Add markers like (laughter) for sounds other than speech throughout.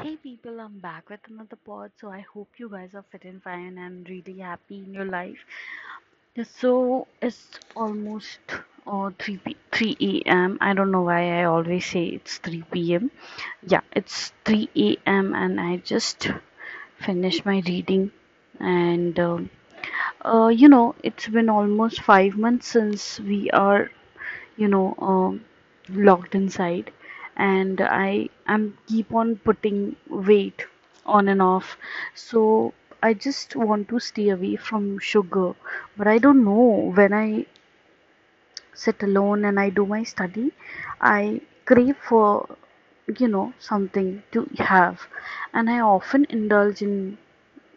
Hey people, I'm back with another pod. So I hope you guys are fit and fine and really happy in your life. So it's almost uh, 3 p 3 a.m. I don't know why I always say it's 3 p.m. Yeah, it's 3 a.m. and I just finished my reading and um, uh, you know it's been almost five months since we are you know um, locked inside and i am keep on putting weight on and off. So i just want to stay away from sugar but i don't know. When i sit alone and i do my study i crave for you know something to have. And i often indulge in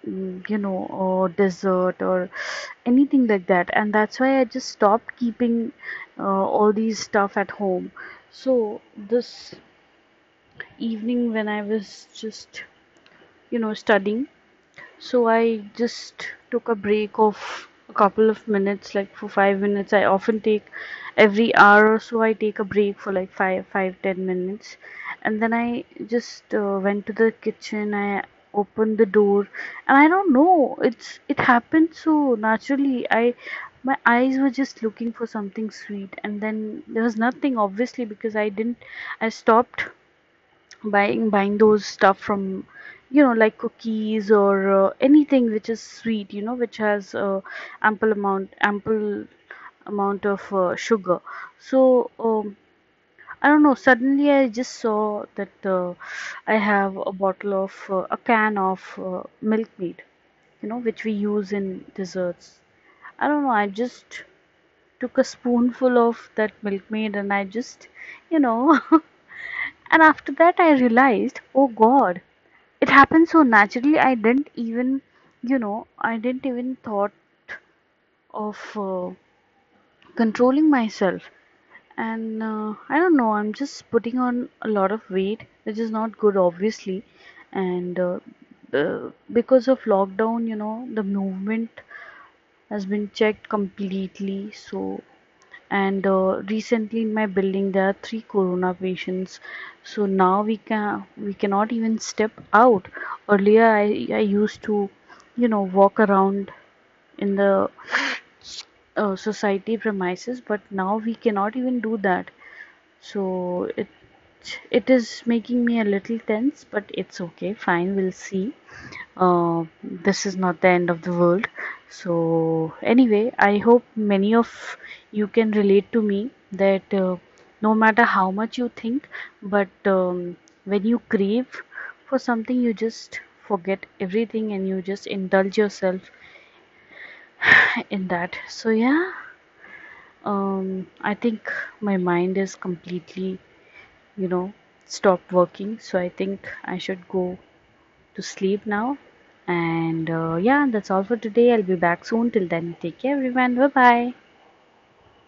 mm, you know or dessert or anything like that. And that's why i just stopped keeping uh, all these stuff at home so this evening when i was just you know studying so i just took a break of a couple of minutes like for five minutes. I often take every hour or so i take a break for like five five ten minutes. And then i just uh, went to the kitchen. I opened the door. And i don't know. It's it happened so naturally. I my eyes were just looking for something sweet and then there was nothing obviously because i didn't i stopped buying buying those stuff from you know like cookies or uh, anything which is sweet you know which has uh, ample amount ample amount of uh, sugar. So um, i don't know suddenly i just saw that uh, i have a bottle of uh, a can of uh, milkmaid you know which we use in desserts i don't know i just took a spoonful of that milkmaid and i just you know (laughs) and after that i realized oh god it happened so naturally i didn't even you know i didn't even thought of uh, controlling myself. And uh, i don't know i'm just putting on a lot of weight which is not good obviously. And uh, because of lockdown you know the movement has been checked completely so and uh, recently in my building there are three corona patients so now we can we cannot even step out. Earlier i i used to you know walk around in the uh, society premises but now we cannot even do that. So it it is making me a little tense but it's okay fine we'll see. Uh, this is not the end of the world so anyway i hope many of you can relate to me that uh, no matter how much you think but um, when you crave for something you just forget everything and you just indulge yourself (sighs) in that. So yeah. Um i think my mind is completely you know stopped working. So i think i should go to sleep now and uh, yeah that's all for today. I'll be back soon. Till then take care everyone. Bye bye